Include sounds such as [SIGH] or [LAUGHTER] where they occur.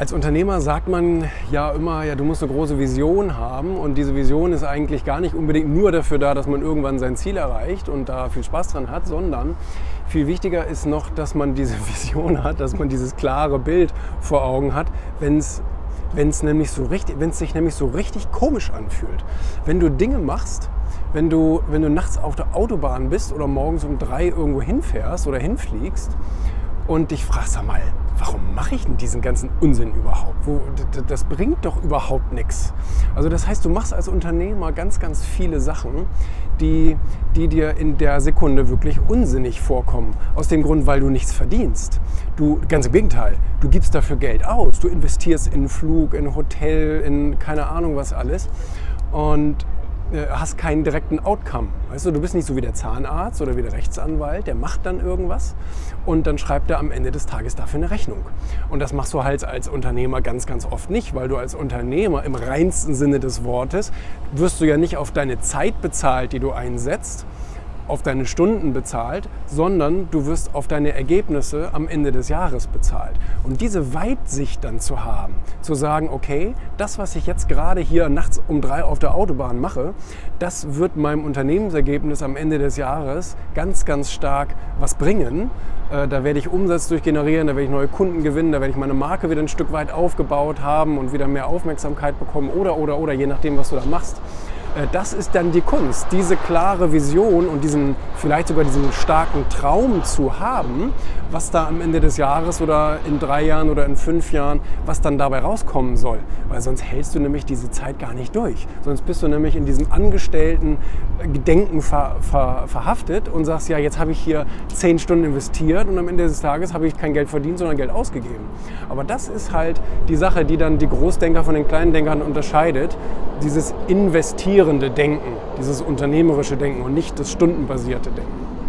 Als Unternehmer sagt man ja immer, ja, du musst eine große Vision haben und diese Vision ist eigentlich gar nicht unbedingt nur dafür da, dass man irgendwann sein Ziel erreicht und da viel Spaß dran hat, sondern viel wichtiger ist noch, dass man diese [LAUGHS] Vision hat, dass man dieses klare Bild vor Augen hat, wenn es wenn es nämlich so richtig, wenn es sich nämlich so richtig komisch anfühlt. Wenn du Dinge machst, wenn du, wenn du nachts auf der Autobahn bist oder morgens um drei irgendwo hinfährst oder hinfliegst und dich fragst, sag mal, warum mache ich denn diesen ganzen Unsinn überhaupt? Wo, das bringt doch überhaupt nichts. Also das heißt, du machst als Unternehmer ganz, ganz viele Sachen, die, die dir in der Sekunde wirklich unsinnig vorkommen. Aus dem Grund, weil du nichts verdienst. Du, ganz im Gegenteil, du gibst dafür Geld aus. Du investierst in Flug, in Hotel, in keine Ahnung was alles. Und hast keinen direkten Outcome. Weißt du, du bist nicht so wie der Zahnarzt oder wie der Rechtsanwalt, der macht dann irgendwas und dann schreibt er am Ende des Tages dafür eine Rechnung. Und das machst du halt als Unternehmer ganz, ganz oft nicht, weil du als Unternehmer im reinsten Sinne des Wortes wirst du ja nicht auf deine Zeit bezahlt, die du einsetzt, auf deine Stunden bezahlt, sondern du wirst auf deine Ergebnisse am Ende des Jahres bezahlt. Und diese Weitsicht dann zu haben, zu sagen, okay, das, was ich jetzt gerade hier nachts um drei auf der Autobahn mache, das wird meinem Unternehmensergebnis am Ende des Jahres ganz, ganz stark was bringen. Äh, da werde ich Umsatz durchgenerieren, da werde ich neue Kunden gewinnen, da werde ich meine Marke wieder ein Stück weit aufgebaut haben und wieder mehr Aufmerksamkeit bekommen oder, oder, oder, je nachdem, was du da machst. Äh, das ist dann die Kunst, diese klare Vision und diesen, vielleicht sogar diesen starken Traum zu haben, was da am Ende des Jahres oder in drei Jahren oder in fünf Jahren, was dann dabei rauskommen soll. Weil sonst hältst du nämlich diese Zeit gar nicht durch. Sonst bist du nämlich in diesem angestellten Gedenken ver, ver, verhaftet und sagst, ja, jetzt habe ich hier zehn Stunden investiert und am Ende des Tages habe ich kein Geld verdient, sondern Geld ausgegeben. Aber das ist halt die Sache, die dann die Großdenker von den kleinen Denkern unterscheidet. Dieses investierende Denken, dieses unternehmerische Denken und nicht das stundenbasierte Denken.